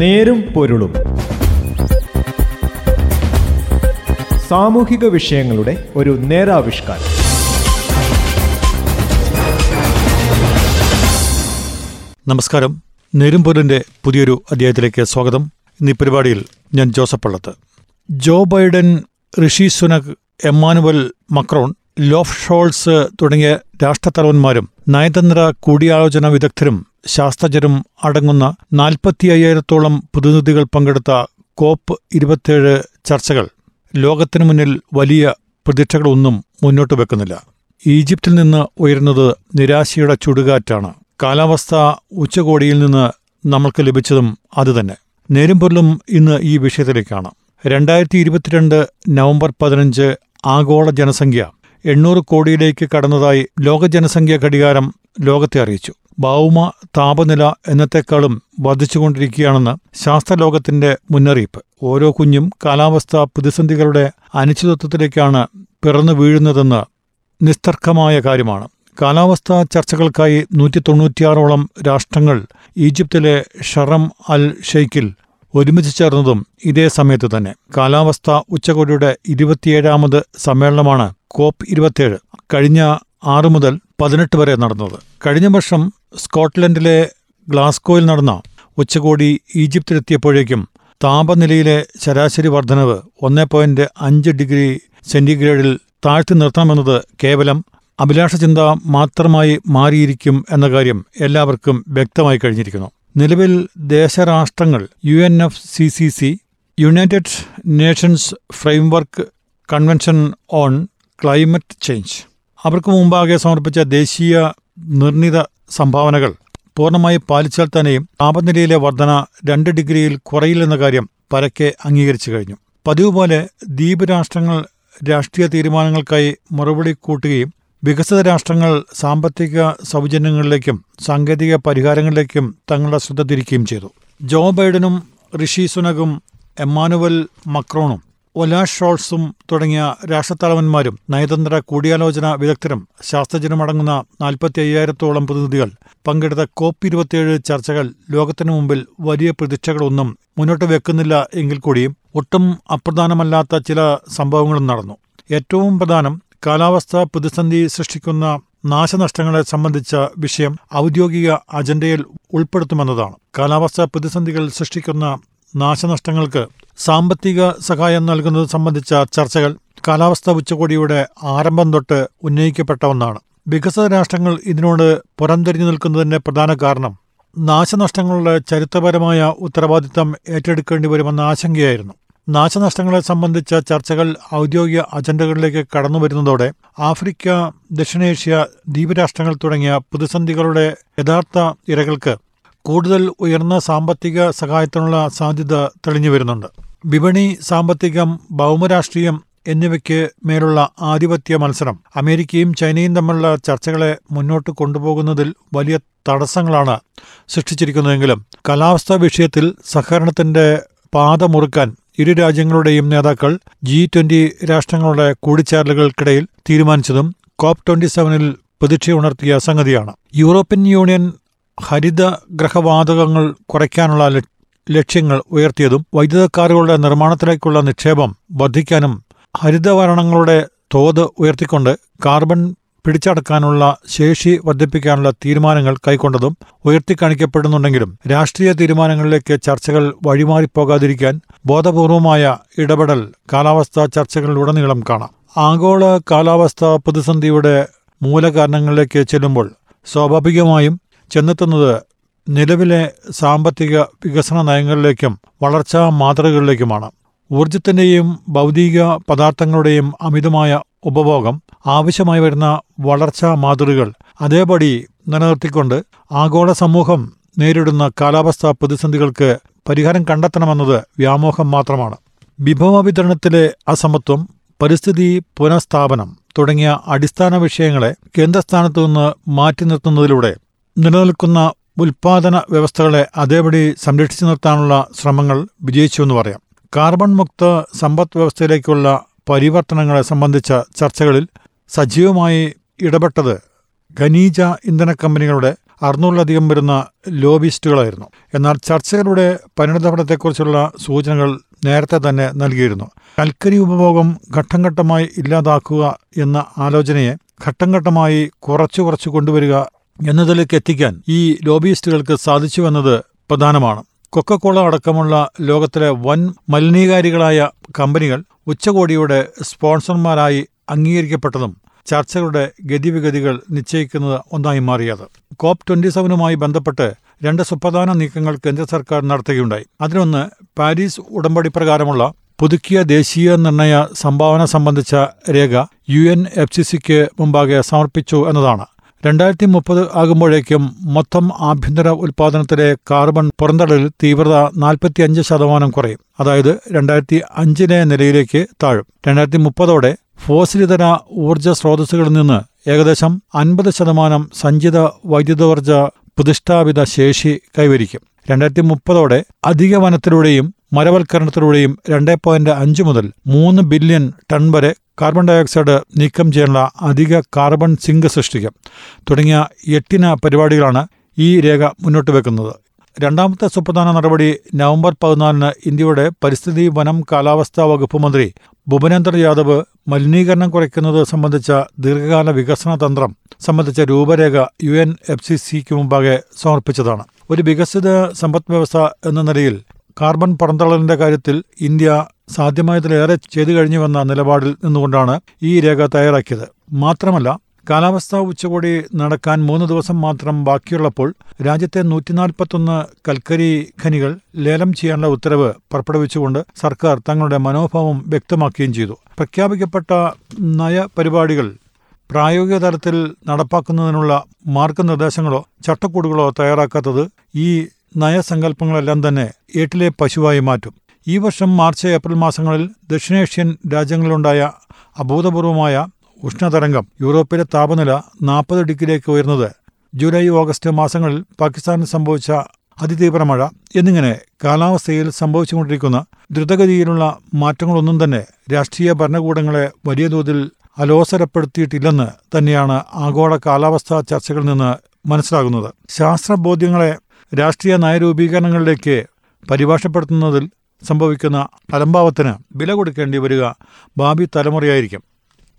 നേരും പൊരുളും. സാമൂഹിക വിഷയങ്ങളുടെ ഒരു നേരാവിഷ്കാരം. നമസ്കാരം. നേരും നെരുമ്പൊലിന്റെ പുതിയൊരു അധ്യായത്തിലേക്ക് സ്വാഗതം. ഇന്ന് ഈ പരിപാടിയിൽ ഞാൻ Joseph Pallath. Joe Biden Rishi Sunak Emmanuel Macron Olaf Scholz തുടങ്ങിയ രാഷ്ട്രത്തലവന്മാരും നയതന്ത്ര കൂടിയാലോചന വിദഗ്ധരും ശാസ്ത്രജ്ഞരും അടങ്ങുന്ന നാൽപ്പത്തി അയ്യായിരത്തോളം പ്രതിനിധികൾ പങ്കെടുത്ത കോപ്പ് ഇരുപത്തിയേഴ് ചർച്ചകൾ ലോകത്തിനു മുന്നിൽ വലിയ പ്രതീക്ഷകളൊന്നും മുന്നോട്ട് വെക്കുന്നില്ല. ഈജിപ്തിൽ നിന്ന് ഉയരുന്നത് നിരാശയുടെ ചുടുകാറ്റാണ്. കാലാവസ്ഥ ഉച്ചകോടിയിൽ നിന്ന് നമ്മൾക്ക് ലഭിച്ചതും അതുതന്നെ. നേരുംപൊരുളും ഇന്ന് ഈ വിഷയത്തിലേക്കാണ്. രണ്ടായിരത്തി ഇരുപത്തിരണ്ട് നവംബർ പതിനഞ്ച് ആഗോള ജനസംഖ്യ എണ്ണൂറ് കോടിയിലേക്ക് കടന്നതായി ലോക ജനസംഖ്യ ഘടികാരം ലോകത്തെ അറിയിച്ചു. ഭൗമ താപനില എന്നത്തെക്കാളും വർദ്ധിച്ചുകൊണ്ടിരിക്കുകയാണെന്ന് ശാസ്ത്രലോകത്തിന്റെ മുന്നറിയിപ്പ്. ഓരോ കുഞ്ഞും കാലാവസ്ഥാ പ്രതിസന്ധികളുടെ അനിശ്ചിതത്വത്തിലേക്കാണ് പിറന്നു വീഴുന്നതെന്ന് നിസ്തർക്കമായ കാര്യമാണ്. കാലാവസ്ഥാ ചർച്ചകൾക്കായി നൂറ്റി തൊണ്ണൂറ്റിയാറോളം രാഷ്ട്രങ്ങൾ ഈജിപ്തിലെ ഷറം അൽ ഷെയ്ഖിൽ ഒരുമിച്ച് ചേർന്നതും ഇതേ സമയത്ത് തന്നെ. കാലാവസ്ഥാ ഉച്ചകോടിയുടെ ഇരുപത്തിയേഴാമത് സമ്മേളനമാണ് കോപ്പ് ഇരുപത്തിയേഴ് കഴിഞ്ഞ ആറ് മുതൽ പതിനെട്ട് വരെ നടന്നത്. കഴിഞ്ഞ വർഷം സ്കോട്ട്ലൻഡിലെ ഗ്ലാസ്കോയിൽ നടന്ന ഉച്ചകോടി ഈജിപ്തിലെത്തിയപ്പോഴേക്കും താപനിലയിലെ ശരാശരി വർധനവ് ഒന്നേ പോയിന്റ് അഞ്ച് ഡിഗ്രി സെന്റിഗ്രേഡിൽ താഴ്ത്തി നിർത്തണമെന്നത് കേവലം അഭിലാഷചിന്ത മാത്രമായി മാറിയിരിക്കും എന്ന കാര്യം എല്ലാവർക്കും വ്യക്തമായി കഴിഞ്ഞിരിക്കുന്നു. നിലവിൽ ദേശരാഷ്ട്രങ്ങൾ U N F C C C United Nations framework convention on climate change. അവർക്ക് മുമ്പാകെ സമർപ്പിച്ച ദേശീയ നിർണിത സംഭാവനകൾ. പൂർണമായി പാലിച്ചാൽ തന്നെയും താപനിലയിലെ വർധന രണ്ട് ഡിഗ്രിയിൽ കുറയില്ലെന്ന കാര്യം പരക്കെ അംഗീകരിച്ചു കഴിഞ്ഞു. പതിവ് പോലെ ദ്വീപ് രാഷ്ട്രങ്ങൾ രാഷ്ട്രീയ തീരുമാനങ്ങൾക്കായി മറുപടി കൂട്ടുകയും വികസിത രാഷ്ട്രങ്ങൾ സാമ്പത്തിക സൗജന്യങ്ങളിലേക്കും സാങ്കേതിക പരിഹാരങ്ങളിലേക്കും തങ്ങളുടെ ശ്രദ്ധ തിരിക്കുകയും ചെയ്തു. ജോ ബൈഡനും ഋഷി സുനകും എമ്മാനുവൽ മക്രോണും ഒലാഷ് ഷോൾസും തുടങ്ങിയ രാഷ്ട്രത്തലവന്മാരും നയതന്ത്ര കൂടിയാലോചന വിദഗ്ധരും ശാസ്ത്രജ്ഞരുമടങ്ങുന്ന നാൽപ്പത്തി അയ്യായിരത്തോളം പ്രതിനിധികൾ പങ്കെടുത്ത കോപ്പ് ഇരുപത്തിയേഴ് ചർച്ചകൾ ലോകത്തിനു മുമ്പിൽ വലിയ പ്രതീക്ഷകളൊന്നും മുന്നോട്ട് വെക്കുന്നില്ല എങ്കിൽ കൂടിയും ഒട്ടും അപ്രധാനമല്ലാത്ത ചില സംഭവങ്ങളും നടന്നു. ഏറ്റവും പ്രധാനം കാലാവസ്ഥാ പ്രതിസന്ധി സൃഷ്ടിക്കുന്ന നാശനഷ്ടങ്ങളെ സംബന്ധിച്ച വിഷയം ഔദ്യോഗിക അജണ്ടയിൽ ഉൾപ്പെടുത്തുമെന്നതാണ്. കാലാവസ്ഥാ പ്രതിസന്ധികൾ സൃഷ്ടിക്കുന്ന നാശനഷ്ടങ്ങൾക്ക് സാമ്പത്തിക സഹായം നൽകുന്നത് സംബന്ധിച്ച ചർച്ചകൾ കാലാവസ്ഥാ ഉച്ചകോടിയുടെ ആരംഭം തൊട്ട് ഉന്നയിക്കപ്പെട്ട ഒന്നാണ്. വികസിത രാഷ്ട്രങ്ങൾ ഇതിനോട് പുറംതിരിഞ്ഞു നിൽക്കുന്നതിന്റെ പ്രധാന കാരണം നാശനഷ്ടങ്ങളുടെ ചരിത്രപരമായ ഉത്തരവാദിത്തം ഏറ്റെടുക്കേണ്ടി വരുമെന്ന ആശങ്കയായിരുന്നു. നാശനഷ്ടങ്ങളെ സംബന്ധിച്ച ചർച്ചകൾ ഔദ്യോഗിക അജണ്ടകളിലേക്ക് കടന്നു വരുന്നതോടെ ആഫ്രിക്ക ദക്ഷിണേഷ്യ ദ്വീപ് രാഷ്ട്രങ്ങൾ തുടങ്ങിയ പ്രതിസന്ധികളുടെ യഥാർത്ഥ ഇരകൾക്ക് കൂടുതൽ ഉയർന്ന സാമ്പത്തിക സഹായത്തിനുള്ള സാധ്യത തെളിഞ്ഞു വരുന്നുണ്ട്. വിപണി സാമ്പത്തികം ഭൗമരാഷ്ട്രീയം എന്നിവയ്ക്ക് മേലുള്ള ആധിപത്യ മത്സരം അമേരിക്കയും ചൈനയും തമ്മിലുള്ള ചർച്ചകളെ മുന്നോട്ട് കൊണ്ടുപോകുന്നതിൽ വലിയ തടസ്സങ്ങളാണ് സൃഷ്ടിച്ചിരിക്കുന്നതെങ്കിലും കാലാവസ്ഥാ വിഷയത്തിൽ സഹകരണത്തിന്റെ പാത മുറുക്കാൻ ഇരു രാജ്യങ്ങളുടെയും നേതാക്കൾ ജി ട്വന്റി രാഷ്ട്രങ്ങളുടെ കൂടിച്ചേരലുകൾക്കിടയിൽ തീരുമാനിച്ചതും കോപ്പ് ട്വന്റി സെവനിൽ പ്രതീക്ഷയുണർത്തിയ സംഗതിയാണ്. യൂറോപ്യൻ യൂണിയൻ ഹരിത ഗ്രഹവാതകങ്ങൾ കുറയ്ക്കാനുള്ള ലക്ഷ്യങ്ങൾ ഉയർത്തിയതും വൈദ്യുത കാറുകളുടെ നിർമ്മാണത്തിലേക്കുള്ള നിക്ഷേപം വർദ്ധിക്കാനും ഹരിതവരണങ്ങളുടെ തോത് ഉയർത്തിക്കൊണ്ട് കാർബൺ പിടിച്ചടക്കാനുള്ള ശേഷി വർദ്ധിപ്പിക്കാനുള്ള തീരുമാനങ്ങൾ കൈക്കൊണ്ടതും ഉയർത്തിക്കാണിക്കപ്പെടുന്നുണ്ടെങ്കിലും രാഷ്ട്രീയ തീരുമാനങ്ങളിലേക്ക് ചർച്ചകൾ വഴിമാറിപ്പോകാതിരിക്കാൻ ബോധപൂർവമായ ഇടപെടൽ കാലാവസ്ഥാ ചർച്ചകളിലുടനീളം കാണാം. ആഗോള കാലാവസ്ഥാ പ്രതിസന്ധിയുടെ മൂലകാരണങ്ങളിലേക്ക് ചെല്ലുമ്പോൾ സ്വാഭാവികമായും ചെന്നെത്തുന്നത് നിലവിലെ സാമ്പത്തിക വികസന നയങ്ങളിലേക്കും വളർച്ചാ മാതൃകകളിലേക്കുമാണ്. ഊർജത്തിന്റെയും ഭൗതിക പദാർത്ഥങ്ങളുടെയും അമിതമായ ഉപഭോഗം ആവശ്യമായി വരുന്ന വളർച്ചാ മാതൃകകൾ അതേപടി നിലനിർത്തിക്കൊണ്ട് ആഗോള സമൂഹം നേരിടുന്ന കാലാവസ്ഥാ പ്രതിസന്ധികൾക്ക് പരിഹാരം കണ്ടെത്തണമെന്നത് വ്യാമോഹം മാത്രമാണ്. വിഭവ വിതരണത്തിലെ അസമത്വം പരിസ്ഥിതി പുനഃസ്ഥാപനം തുടങ്ങിയ അടിസ്ഥാന വിഷയങ്ങളെ കേന്ദ്രസ്ഥാനത്തു നിന്ന് മാറ്റി നിർത്തുന്നതിലൂടെ നിലനിൽക്കുന്ന ഉൽപാദന വ്യവസ്ഥകളെ അതേപടി സംരക്ഷിച്ചു നിർത്താനുള്ള ശ്രമങ്ങൾ വിജയിച്ചുവെന്ന് പറയാം. കാർബൺ മുക്ത സമ്പദ് വ്യവസ്ഥയിലേക്കുള്ള പരിവർത്തനങ്ങളെ സംബന്ധിച്ച ചർച്ചകളിൽ സജീവമായി ഇടപെട്ടത് ഖനീജ ഇന്ധന കമ്പനികളുടെ അറുന്നൂറിലധികം വരുന്ന ലോബിസ്റ്റുകളായിരുന്നു. എന്നാൽ ചർച്ചകളുടെ പരിണിതഫലത്തെക്കുറിച്ചുള്ള സൂചനകൾ നേരത്തെ തന്നെ നൽകിയിരുന്നു. കൽക്കരി ഉപഭോഗം ഘട്ടം ഘട്ടമായി ഇല്ലാതാക്കുക എന്ന ആലോചനയെ ഘട്ടം ഘട്ടമായി കുറച്ചു കുറച്ചു കൊണ്ടുവരിക എന്നതിലേക്ക് എത്തിക്കാൻ ഈ ലോബിയിസ്റ്റുകൾക്ക് സാധിച്ചുവെന്നത് പ്രധാനമാണ്. കൊക്കക്കോള അടക്കമുള്ള ലോകത്തിലെ വൻ മലിനീകാരികളായ കമ്പനികൾ ഉച്ചകോടിയുടെ സ്പോൺസർമാരായി അംഗീകരിക്കപ്പെട്ടതും ചർച്ചകളുടെ ഗതിവിഗതികൾ നിശ്ചയിക്കുന്നത് ഒന്നായി മാറിയത്. കോപ്പ് ട്വന്റി സെവനുമായി ബന്ധപ്പെട്ട് രണ്ട് സുപ്രധാന നീക്കങ്ങൾ കേന്ദ്ര സർക്കാർ നടത്തുകയുണ്ടായി. അതിനൊന്ന് പാരീസ് ഉടമ്പടി പ്രകാരമുള്ള പുതുക്കിയ ദേശീയ നിർണയ സംഭാവന സംബന്ധിച്ച രേഖ യു എൻ എഫ് സി സിക്ക് മുമ്പാകെ സമർപ്പിച്ചു എന്നതാണ്. രണ്ടായിരത്തി മുപ്പത് ആകുമ്പോഴേക്കും മൊത്തം ആഭ്യന്തര ഉൽപാദനത്തിലെ കാർബൺ പുറന്തള്ളൽ തീവ്രത നാൽപ്പത്തിയഞ്ച് ശതമാനം കുറയും. അതായത് രണ്ടായിരത്തി അഞ്ചിലെ നിലയിലേക്ക് താഴും. രണ്ടായിരത്തി മുപ്പതോടെ ഫോസിലിതര ഊർജ സ്രോതസ്സുകളിൽ നിന്ന് ഏകദേശം അൻപത് ശതമാനം സഞ്ചിത വൈദ്യുതോർജ പ്രതിഷ്ഠാപിത ശേഷി കൈവരിക്കും. രണ്ടായിരത്തി മുപ്പതോടെ അധിക വനത്തിലൂടെയും മരവൽക്കരണത്തിലൂടെയും രണ്ട് പോയിന്റ് അഞ്ച് മുതൽ മൂന്ന് ബില്യൺ ടൺ വരെ കാർബൺ ഡയോക്സൈഡ് നീക്കം ചെയ്യാനുള്ള അധിക കാർബൺ സിങ്ക് സൃഷ്ടിക്കും. തുടങ്ങിയ എട്ടിന പരിപാടികളാണ് ഈ രേഖ മുന്നോട്ട് വെക്കുന്നത്. രണ്ടാമത്തെ സുപ്രധാന നടപടി നവംബർ പതിനാലിന് ഇന്ത്യയുടെ പരിസ്ഥിതി വനം കാലാവസ്ഥാ വകുപ്പ് മന്ത്രി ഭുവനേന്ദ്ര യാദവ് മലിനീകരണം കുറയ്ക്കുന്നത് സംബന്ധിച്ച ദീർഘകാല വികസന തന്ത്രം സംബന്ധിച്ച രൂപരേഖ യു എൻ എഫ് സി സിക്ക് മുമ്പാകെ സമർപ്പിച്ചതാണ്. ഒരു വികസിത സമ്പദ് വ്യവസ്ഥ എന്ന നിലയിൽ കാർബൺ പുറന്തള്ളലിന്റെ കാര്യത്തിൽ ഇന്ത്യ സാധ്യമായതിലേറെ ചെയ്തു കഴിഞ്ഞുവെന്ന നിലപാടിൽ നിന്നുകൊണ്ടാണ് ഈ രേഖ തയ്യാറാക്കിയത്. മാത്രമല്ല കാലാവസ്ഥാ ഉച്ചകോടി നടക്കാൻ മൂന്ന് ദിവസം മാത്രം ബാക്കിയുള്ളപ്പോൾ രാജ്യത്തെ നൂറ്റിനാൽപ്പത്തൊന്ന് കൽക്കരി ഖനികൾ ലേലം ചെയ്യാനുള്ള ഉത്തരവ് പുറപ്പെടുവിച്ചുകൊണ്ട് സർക്കാർ തങ്ങളുടെ മനോഭാവം വ്യക്തമാക്കുകയും ചെയ്തു. പ്രഖ്യാപിക്കപ്പെട്ട നയപരിപാടികൾ പ്രായോഗിക തലത്തിൽ നടപ്പാക്കുന്നതിനുള്ള മാർഗനിർദ്ദേശങ്ങളോ ചട്ടക്കൂടുകളോ തയ്യാറാക്കാത്തത് ഈ നയസങ്കല്പങ്ങളെല്ലാം തന്നെ ഏട്ടിലെ പശുവായി മാറ്റും. ഈ വർഷം മാർച്ച് ഏപ്രിൽ മാസങ്ങളിൽ ദക്ഷിണേഷ്യൻ രാജ്യങ്ങളിലുണ്ടായ അഭൂതപൂർവമായ ഉഷ്ണതരംഗം യൂറോപ്പിലെ താപനില നാൽപ്പത് ഡിഗ്രിയിലേക്ക് ഉയർന്നത് ജൂലൈ ഓഗസ്റ്റ് മാസങ്ങളിൽ പാകിസ്ഥാനിൽ സംഭവിച്ച അതിതീവ്ര മഴ എന്നിങ്ങനെ കാലാവസ്ഥയിൽ സംഭവിച്ചുകൊണ്ടിരിക്കുന്ന ദ്രുതഗതിയിലുള്ള മാറ്റങ്ങളൊന്നും തന്നെ രാഷ്ട്രീയ ഭരണകൂടങ്ങളെ വലിയ തോതിൽ അലോസരപ്പെടുത്തിയിട്ടില്ലെന്ന് തന്നെയാണ് ആഗോള കാലാവസ്ഥാ ചർച്ചകളിൽ നിന്ന് മനസ്സിലാകുന്നത്. ശാസ്ത്രബോധ്യങ്ങളെ രാഷ്ട്രീയ നയരൂപീകരണങ്ങളിലേക്ക് പരിഭാഷപ്പെടുത്തുന്നതിൽ സംഭവിക്കുന്ന അലംഭാവത്തിന് വില കൊടുക്കേണ്ടി വരിക ഭാവി തലമുറയായിരിക്കും.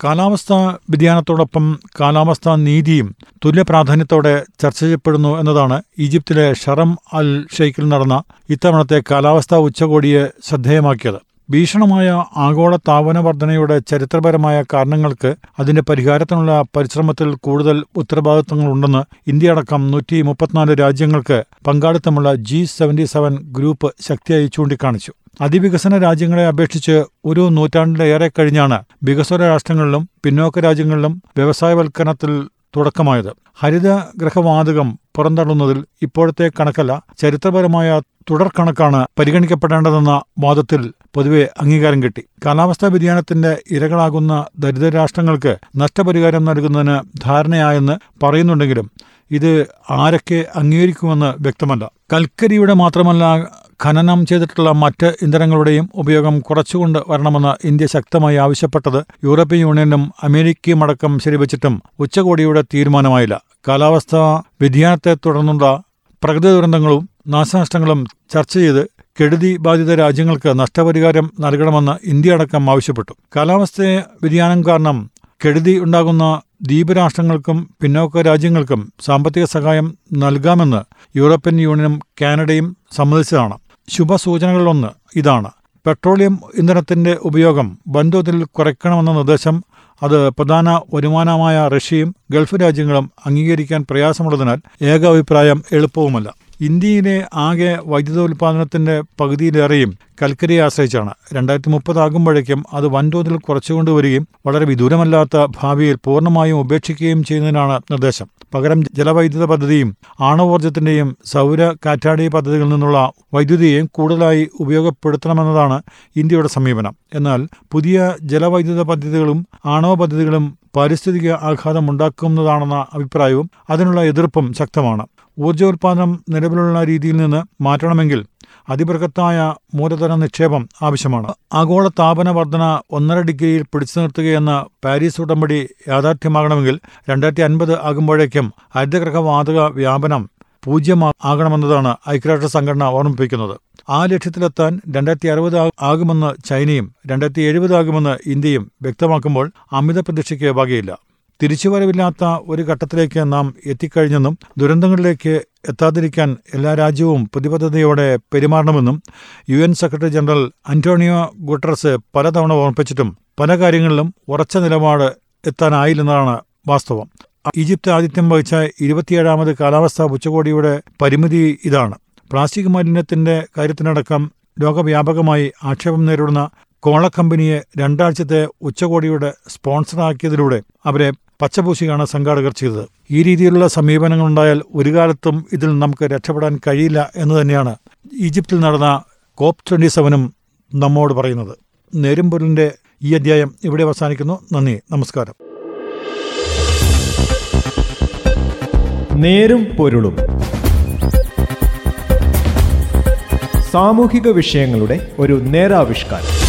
കാലാവസ്ഥാ വ്യതിയാനത്തോടൊപ്പം കാലാവസ്ഥാ നീതിയും തുല്യ പ്രാധാന്യത്തോടെ ചർച്ച ചെയ്യപ്പെടുന്നു എന്നതാണ് ഈജിപ്തിലെ ഷറം അൽ ഷെയ്ഖിൽ നടന്ന ഇത്തവണത്തെ കാലാവസ്ഥാ ഉച്ചകോടിയെ ശ്രദ്ധേയമാക്കിയത്. ഭീഷണമായ ആഗോള താപന വർധനയുടെ ചരിത്രപരമായ കാരണങ്ങൾക്ക് അതിന്റെ പരിഹാരത്തിനുള്ള പരിശ്രമത്തിൽ കൂടുതൽ ഉത്തരവാദിത്തങ്ങളുണ്ടെന്ന് ഇന്ത്യ അടക്കം നൂറ്റി മുപ്പത്തിനാല് രാജ്യങ്ങൾക്ക് പങ്കാളിത്തമുള്ള ജി സെവന്റി സെവൻ ഗ്രൂപ്പ് ശക്തിയായി ചൂണ്ടിക്കാണിച്ചു. അതിവികസന രാജ്യങ്ങളെ അപേക്ഷിച്ച് ഒരു നൂറ്റാണ്ടിലേറെ കഴിഞ്ഞാണ് വികസ്വര രാഷ്ട്രങ്ങളിലും പിന്നോക്ക രാജ്യങ്ങളിലും വ്യവസായവൽക്കരണത്തിൽ തുടക്കമായത്. ഹരിതഗ്രഹവാതകം പുറന്തള്ളുന്നതിൽ ഇപ്പോഴത്തെ കണക്കല്ല ചരിത്രപരമായ തുടർ കണക്കാണ് പരിഗണിക്കപ്പെടേണ്ടതെന്ന വാദത്തിൽ പൊതുവെ അംഗീകാരം കിട്ടി. കാലാവസ്ഥാ വ്യതിയാനത്തിന്റെ ഇരകളാകുന്ന ദരിദ്ര രാഷ്ട്രങ്ങൾക്ക് നഷ്ടപരിഹാരം നൽകുന്നതിന് ധാരണയായെന്ന് പറയുന്നുണ്ടെങ്കിലും ഇത് ആരൊക്കെ അംഗീകരിക്കുമെന്ന് വ്യക്തമല്ല. കൽക്കരിയുടെ മാത്രമല്ല ഖനനം ചെയ്തിട്ടുള്ള മറ്റ് ഇന്ധനങ്ങളുടെയും ഉപയോഗം കുറച്ചുകൊണ്ട് വരണമെന്ന് ഇന്ത്യ ശക്തമായി ആവശ്യപ്പെട്ടത് യൂറോപ്യൻ യൂണിയനും അമേരിക്കയും അമേരിക്കയുമടക്കം ശരിവച്ചിട്ടും ഉച്ചകോടിയുടെ തീരുമാനമായില്ല. കാലാവസ്ഥാ വ്യതിയാനത്തെ തുടർന്നുള്ള പ്രകൃതി ദുരന്തങ്ങളും നാശനഷ്ടങ്ങളും ചർച്ച ചെയ്ത് കെടുതി ബാധിത രാജ്യങ്ങൾക്ക് നഷ്ടപരിഹാരം നൽകണമെന്ന് ഇന്ത്യ അടക്കം ആവശ്യപ്പെട്ടു. കാലാവസ്ഥാ വ്യതിയാനം കാരണം കെടുതി ഉണ്ടാകുന്ന ദ്വീപ് രാഷ്ട്രങ്ങൾക്കും പിന്നോക്ക രാജ്യങ്ങൾക്കും സാമ്പത്തിക സഹായം നൽകാമെന്ന് യൂറോപ്യൻ യൂണിയനും കാനഡയും സമ്മതിച്ചതാണ്. ശുഭസൂചനകളിലൊന്ന് ഇതാണ്. പെട്രോളിയം ഇന്ധനത്തിന്റെ ഉപയോഗം വൻതോതിൽ കുറയ്ക്കണമെന്ന നിർദ്ദേശം അത് പ്രധാന വരുമാനമായ റഷ്യയും ഗൾഫ് രാജ്യങ്ങളും അംഗീകരിക്കാൻ പ്രയാസമുള്ളതിനാൽ ഏകാഭിപ്രായം എളുപ്പവുമല്ല. ഇന്ത്യയിലെ ആകെ വൈദ്യുതോൽപാദനത്തിന്റെ പകുതിയിലേറെയും കൽക്കരിയെ ആശ്രയിച്ചാണ്. രണ്ടായിരത്തി മുപ്പതാകുമ്പോഴേക്കും അത് വൻതോതിൽ കുറച്ചുകൊണ്ടുവരികയും വളരെ വിദൂരമല്ലാത്ത ഭാവിയിൽ പൂർണമായും ഉപേക്ഷിക്കുകയും ചെയ്യുന്നതിനാണ് നിർദ്ദേശം. പകരം ജലവൈദ്യുത പദ്ധതിയും ആണവോർജത്തിന്റെയും സൗര കാറ്റാടി പദ്ധതികളിൽ നിന്നുള്ള വൈദ്യുതിയെയും കൂടുതലായി ഉപയോഗപ്പെടുത്തണമെന്നതാണ് ഇന്ത്യയുടെ സമീപനം. എന്നാൽ പുതിയ ജലവൈദ്യുത പദ്ധതികളും ആണവ പദ്ധതികളും പാരിസ്ഥിതിക ആഘാതം ഉണ്ടാക്കുന്നതാണെന്ന അഭിപ്രായവും അതിനുള്ള എതിർപ്പും ശക്തമാണ്. ഊർജോൽപാദനം നിലവിലുള്ള രീതിയിൽ നിന്ന് മാറ്റണമെങ്കിൽ അതിബൃഹത്തായ മൂലധന നിക്ഷേപം ആവശ്യമാണ്. ആഗോള താപന വർധന ഒന്നര ഡിഗ്രിയിൽ പിടിച്ചു നിർത്തുകയെന്ന പാരീസ് ഉടമ്പടി യാഥാർത്ഥ്യമാകണമെങ്കിൽ രണ്ടായിരത്തി അൻപത് ആകുമ്പോഴേക്കും ഹരിതഗ്രഹ വാതക വ്യാപനം പൂജ്യമാകണമെന്നതാണ് ഐക്യരാഷ്ട്ര സംഘടന ഓർമ്മിപ്പിക്കുന്നത്. ആ ലക്ഷ്യത്തിലെത്താൻ രണ്ടായിരത്തി അറുപത് ആകുമെന്ന് ചൈനയും രണ്ടായിരത്തി എഴുപത് ആകുമെന്ന് ഇന്ത്യയും വ്യക്തമാക്കുമ്പോൾ അമിത പ്രതീക്ഷയ്ക്ക് വകയില്ല. തിരിച്ചുവരവില്ലാത്ത ഒരു ഘട്ടത്തിലേക്ക് നാം എത്തിക്കഴിഞ്ഞെന്നും ദുരന്തങ്ങളിലേക്ക് എത്താതിരിക്കാൻ എല്ലാ രാജ്യവും പ്രതിബദ്ധതയോടെ പെരുമാറണമെന്നും U N secretary general Antonio Guterres പലതവണ ഓർമ്മിപ്പിച്ചിട്ടും പല കാര്യങ്ങളിലും ഉറച്ച നിലപാട് എത്താനായില്ലെന്നതാണ് വാസ്തവം. ഈജിപ്ത് ആതിഥ്യം വഹിച്ച ഇരുപത്തിയേഴാമത് കാലാവസ്ഥാ ഉച്ചകോടിയുടെ പരിമിതി ഇതാണ്. പ്ലാസ്റ്റിക് മാലിന്യത്തിന്റെ കാര്യത്തിനടക്കം ലോകവ്യാപകമായി ആക്ഷേപം നേരിടുന്ന കോള കമ്പനിയെ രണ്ടാഴ്ചത്തെ ഉച്ചകോടിയുടെ സ്പോൺസറാക്കിയതിലൂടെ അവരെ പച്ചപൂശിയാണ് സംഘാടകർ ചെയ്തത്. ഈ രീതിയിലുള്ള സമീപനങ്ങളുണ്ടായാൽ ഒരു കാലത്തും ഇതിൽ നമുക്ക് രക്ഷപ്പെടാൻ കഴിയില്ല എന്ന് തന്നെയാണ് ഈജിപ്തിൽ നടന്ന കോപ് ട്വന്റി സെവനും നമ്മോട് പറയുന്നത്. നേരുംപൊരുളിന്റെ ഈ അധ്യായം ഇവിടെ അവസാനിക്കുന്നു. നന്ദി. നമസ്കാരം. നേരും പൊരുളും സാമൂഹിക വിഷയങ്ങളുടെ ഒരു നേരാവിഷ്കാരം.